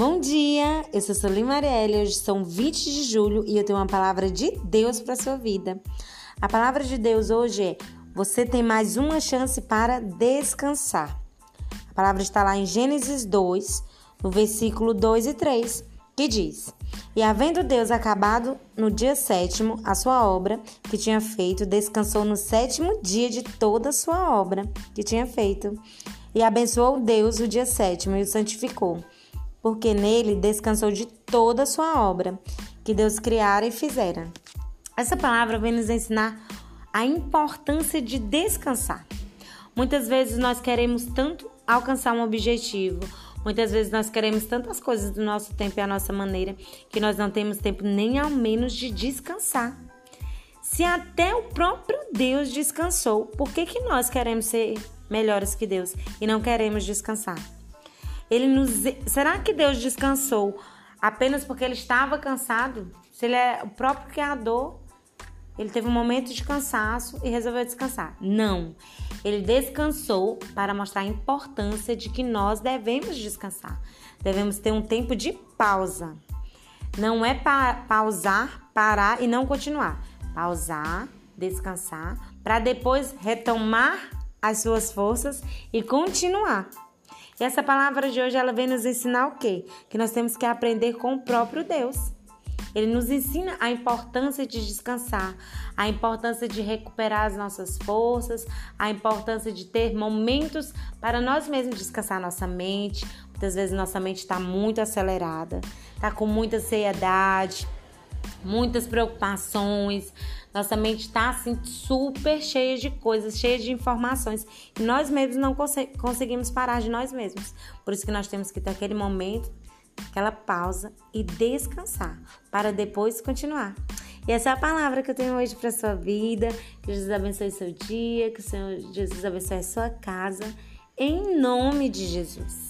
Bom dia, eu sou Solim Marielle, hoje são 20 de julho e eu tenho uma palavra de Deus para sua vida. A palavra de Deus hoje é: você tem mais uma chance para descansar. A palavra está lá em Gênesis 2, no versículo 2 e 3, que diz: E havendo Deus acabado no dia sétimo a sua obra que tinha feito, descansou no sétimo dia de toda a sua obra que tinha feito. E abençoou Deus o dia sétimo e o santificou porque nele descansou de toda a sua obra que Deus criara e fizera. Essa palavra vem nos ensinar a importância de descansar. Muitas vezes nós queremos tanto alcançar um objetivo, muitas vezes nós queremos tantas coisas do nosso tempo e a nossa maneira que nós não temos tempo nem ao menos de descansar. Se até o próprio Deus descansou, por que, que nós queremos ser melhores que Deus e não queremos descansar? Ele nos Será que Deus descansou apenas porque ele estava cansado? Se ele é o próprio criador, ele teve um momento de cansaço e resolveu descansar. Não. Ele descansou para mostrar a importância de que nós devemos descansar. Devemos ter um tempo de pausa. Não é pa pausar, parar e não continuar. Pausar, descansar, para depois retomar as suas forças e continuar. E essa palavra de hoje ela vem nos ensinar o quê? Que nós temos que aprender com o próprio Deus. Ele nos ensina a importância de descansar, a importância de recuperar as nossas forças, a importância de ter momentos para nós mesmos descansar nossa mente. Muitas vezes nossa mente está muito acelerada, está com muita ansiedade, muitas preocupações. Nossa mente está assim super cheia de coisas, cheia de informações e nós mesmos não cons conseguimos parar de nós mesmos. Por isso que nós temos que ter aquele momento, aquela pausa e descansar para depois continuar. E essa é a palavra que eu tenho hoje para sua vida. Que Jesus abençoe seu dia, que o Senhor Jesus abençoe a sua casa. Em nome de Jesus.